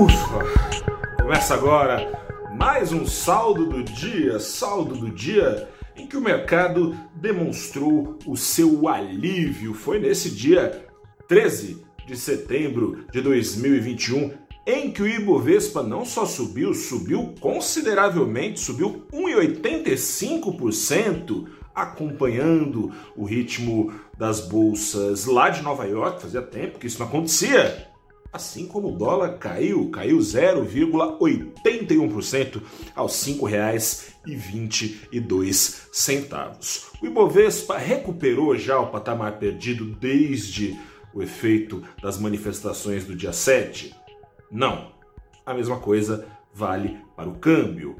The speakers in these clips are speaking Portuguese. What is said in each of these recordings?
Ufa! Começa agora mais um saldo do dia, saldo do dia em que o mercado demonstrou o seu alívio. Foi nesse dia 13 de setembro de 2021 em que o Ibovespa não só subiu, subiu consideravelmente, subiu 1,85%, acompanhando o ritmo das bolsas lá de Nova York. Fazia tempo que isso não acontecia. Assim como o dólar caiu, caiu 0,81% aos R$ 5,22. O Ibovespa recuperou já o patamar perdido desde o efeito das manifestações do dia 7? Não. A mesma coisa vale para o câmbio.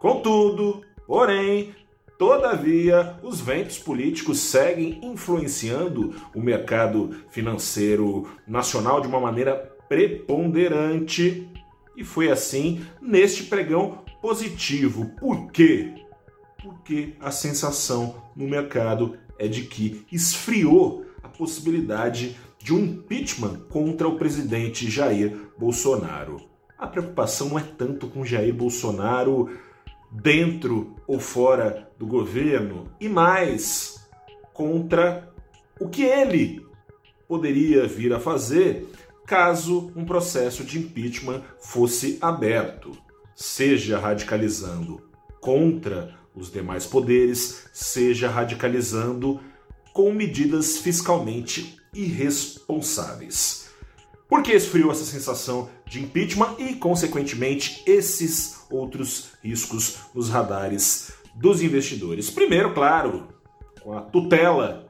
Contudo, porém, Todavia, os ventos políticos seguem influenciando o mercado financeiro nacional de uma maneira preponderante. E foi assim neste pregão positivo. Por quê? Porque a sensação no mercado é de que esfriou a possibilidade de um impeachment contra o presidente Jair Bolsonaro. A preocupação não é tanto com Jair Bolsonaro dentro ou fora do governo e mais contra o que ele poderia vir a fazer caso um processo de impeachment fosse aberto, seja radicalizando contra os demais poderes, seja radicalizando com medidas fiscalmente irresponsáveis. Por que esfriou essa sensação de impeachment e, consequentemente, esses outros riscos nos radares dos investidores? Primeiro, claro, com a tutela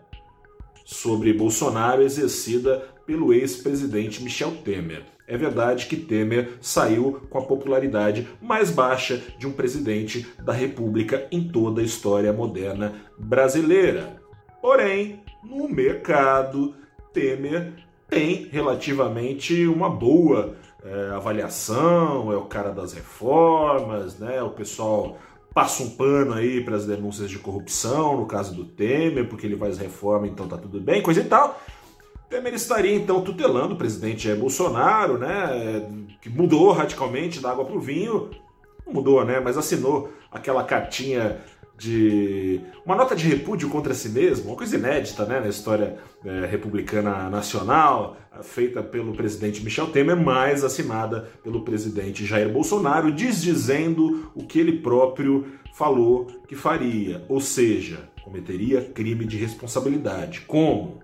sobre Bolsonaro exercida pelo ex-presidente Michel Temer. É verdade que Temer saiu com a popularidade mais baixa de um presidente da República em toda a história moderna brasileira. Porém, no mercado, Temer tem relativamente uma boa é, avaliação, é o cara das reformas, né? O pessoal passa um pano aí para as denúncias de corrupção, no caso do Temer, porque ele faz reforma, então tá tudo bem, coisa e tal. Temer estaria então tutelando o presidente Jair Bolsonaro, né? Que mudou radicalmente da água para o vinho. Não mudou, né? Mas assinou aquela cartinha de uma nota de repúdio contra si mesmo, uma coisa inédita né, na história é, republicana nacional, feita pelo presidente Michel Temer, mas assinada pelo presidente Jair Bolsonaro, desdizendo o que ele próprio falou que faria, ou seja, cometeria crime de responsabilidade. Como?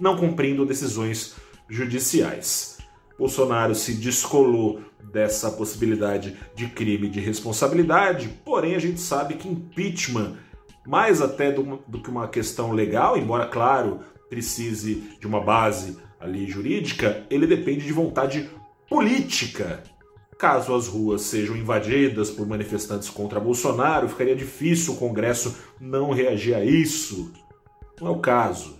Não cumprindo decisões judiciais. Bolsonaro se descolou dessa possibilidade de crime de responsabilidade, porém a gente sabe que impeachment, mais até do, do que uma questão legal, embora, claro, precise de uma base ali jurídica, ele depende de vontade política. Caso as ruas sejam invadidas por manifestantes contra Bolsonaro, ficaria difícil o Congresso não reagir a isso. Não é o caso.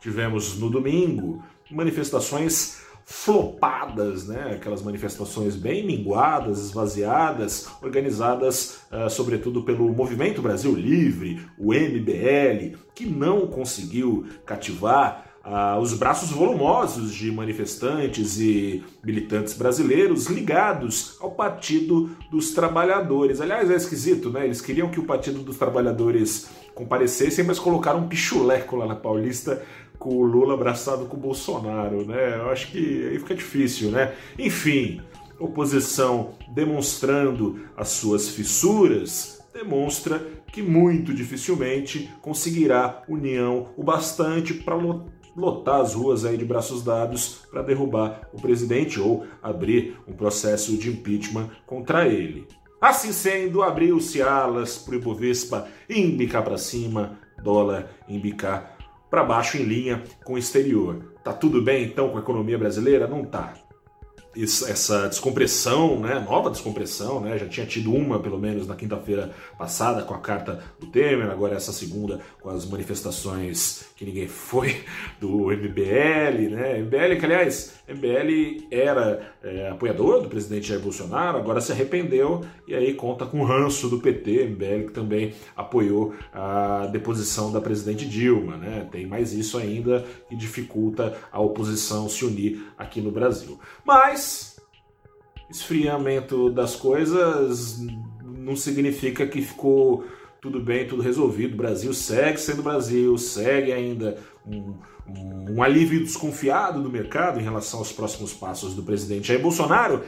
Tivemos no domingo manifestações flopadas, né? aquelas manifestações bem minguadas, esvaziadas, organizadas uh, sobretudo pelo Movimento Brasil Livre, o MBL, que não conseguiu cativar uh, os braços volumosos de manifestantes e militantes brasileiros ligados ao Partido dos Trabalhadores. Aliás, é esquisito, né? Eles queriam que o Partido dos Trabalhadores comparecesse, mas colocaram um pichuleco lá na Paulista com o Lula abraçado com o Bolsonaro, né? Eu acho que aí fica difícil, né? Enfim, oposição demonstrando as suas fissuras, demonstra que muito dificilmente conseguirá união o bastante para lotar as ruas aí de braços dados para derrubar o presidente ou abrir um processo de impeachment contra ele. Assim sendo, abriu-se alas para o Ibovespa embicar para cima, dólar embicar para baixo em linha com o exterior. Tá tudo bem então com a economia brasileira? Não tá essa descompressão, né, nova descompressão, né, já tinha tido uma pelo menos na quinta-feira passada com a carta do Temer, agora essa segunda com as manifestações que ninguém foi do MBL, né, MBL que aliás, MBL era é, apoiador do presidente Jair Bolsonaro, agora se arrependeu e aí conta com o ranço do PT, MBL que também apoiou a deposição da presidente Dilma, né, tem mais isso ainda que dificulta a oposição se unir aqui no Brasil. Mas Esfriamento das coisas não significa que ficou tudo bem, tudo resolvido. O Brasil segue sendo Brasil, segue ainda um, um, um alívio desconfiado do mercado em relação aos próximos passos do presidente Jair Bolsonaro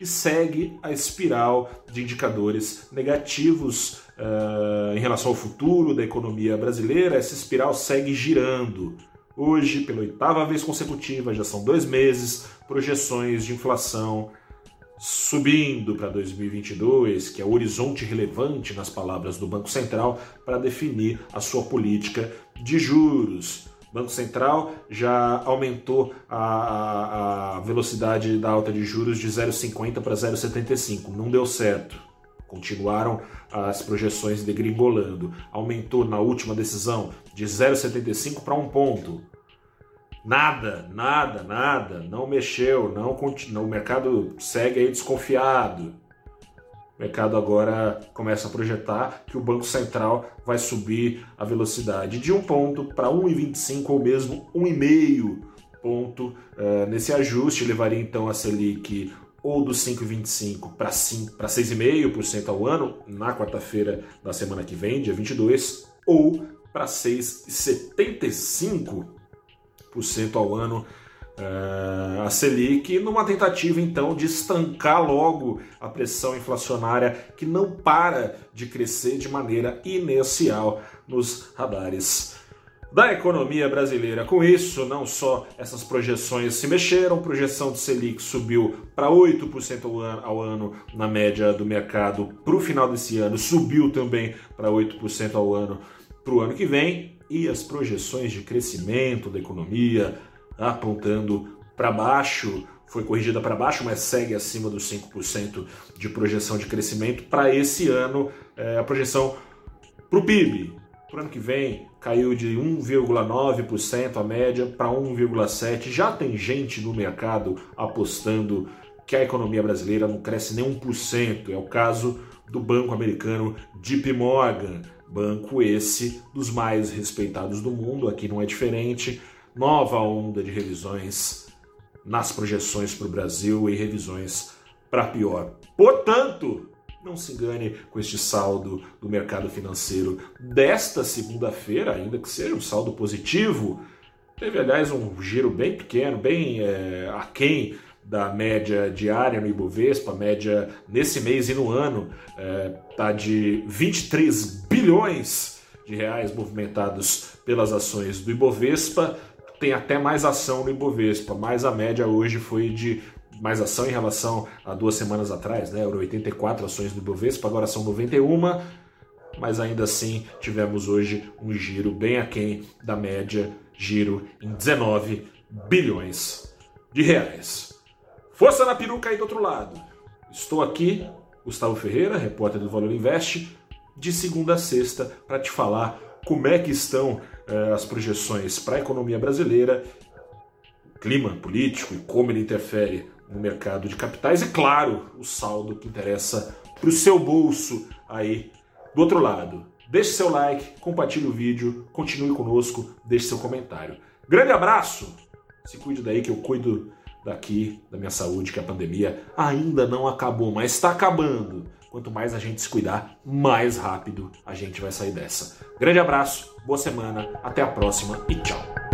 e segue a espiral de indicadores negativos uh, em relação ao futuro da economia brasileira. Essa espiral segue girando. Hoje, pela oitava vez consecutiva, já são dois meses, projeções de inflação subindo para 2022, que é o horizonte relevante, nas palavras do Banco Central, para definir a sua política de juros. O Banco Central já aumentou a, a velocidade da alta de juros de 0,50 para 0,75. Não deu certo. Continuaram as projeções degringolando. Aumentou na última decisão de 0,75 para 1 ponto. Nada, nada, nada, não mexeu, não continua, o mercado segue aí desconfiado. O mercado agora começa a projetar que o Banco Central vai subir a velocidade de um ponto para 1,25 ou mesmo 1,5 ponto uh, nesse ajuste, levaria então a Selic ou dos 5,25 para 6,5% ao ano na quarta-feira da semana que vem, dia 22, ou para 6,75% ao ano uh, a Selic, numa tentativa então de estancar logo a pressão inflacionária que não para de crescer de maneira inercial nos radares da economia brasileira. Com isso, não só essas projeções se mexeram, projeção de Selic subiu para 8% ao ano, ao ano na média do mercado para o final desse ano, subiu também para 8% ao ano para o ano que vem, e as projeções de crescimento da economia apontando para baixo, foi corrigida para baixo, mas segue acima dos 5% de projeção de crescimento para esse ano. É, a projeção para o PIB para o ano que vem caiu de 1,9% a média para 1,7%. Já tem gente no mercado apostando que a economia brasileira não cresce nem 1%. É o caso do banco americano JP Morgan Banco esse dos mais respeitados do mundo, aqui não é diferente. Nova onda de revisões nas projeções para o Brasil e revisões para pior. Portanto, não se engane com este saldo do mercado financeiro desta segunda-feira, ainda que seja um saldo positivo. Teve, aliás, um giro bem pequeno, bem é, aquém da média diária no Ibovespa, média nesse mês e no ano está é, tá de 23 bilhões de reais movimentados pelas ações do Ibovespa. Tem até mais ação no Ibovespa, mas a média hoje foi de mais ação em relação a duas semanas atrás, né? Eram 84 ações do Ibovespa, agora são 91, mas ainda assim tivemos hoje um giro bem aquém da média, giro em 19 bilhões de reais. Força na peruca aí do outro lado. Estou aqui, Gustavo Ferreira, repórter do Valor Invest, de segunda a sexta, para te falar como é que estão eh, as projeções para a economia brasileira, clima político e como ele interfere no mercado de capitais e, claro, o saldo que interessa para o seu bolso aí do outro lado. Deixe seu like, compartilhe o vídeo, continue conosco, deixe seu comentário. Grande abraço, se cuide daí que eu cuido daqui, da minha saúde, que a pandemia ainda não acabou, mas está acabando. Quanto mais a gente se cuidar, mais rápido a gente vai sair dessa. Grande abraço, boa semana, até a próxima e tchau.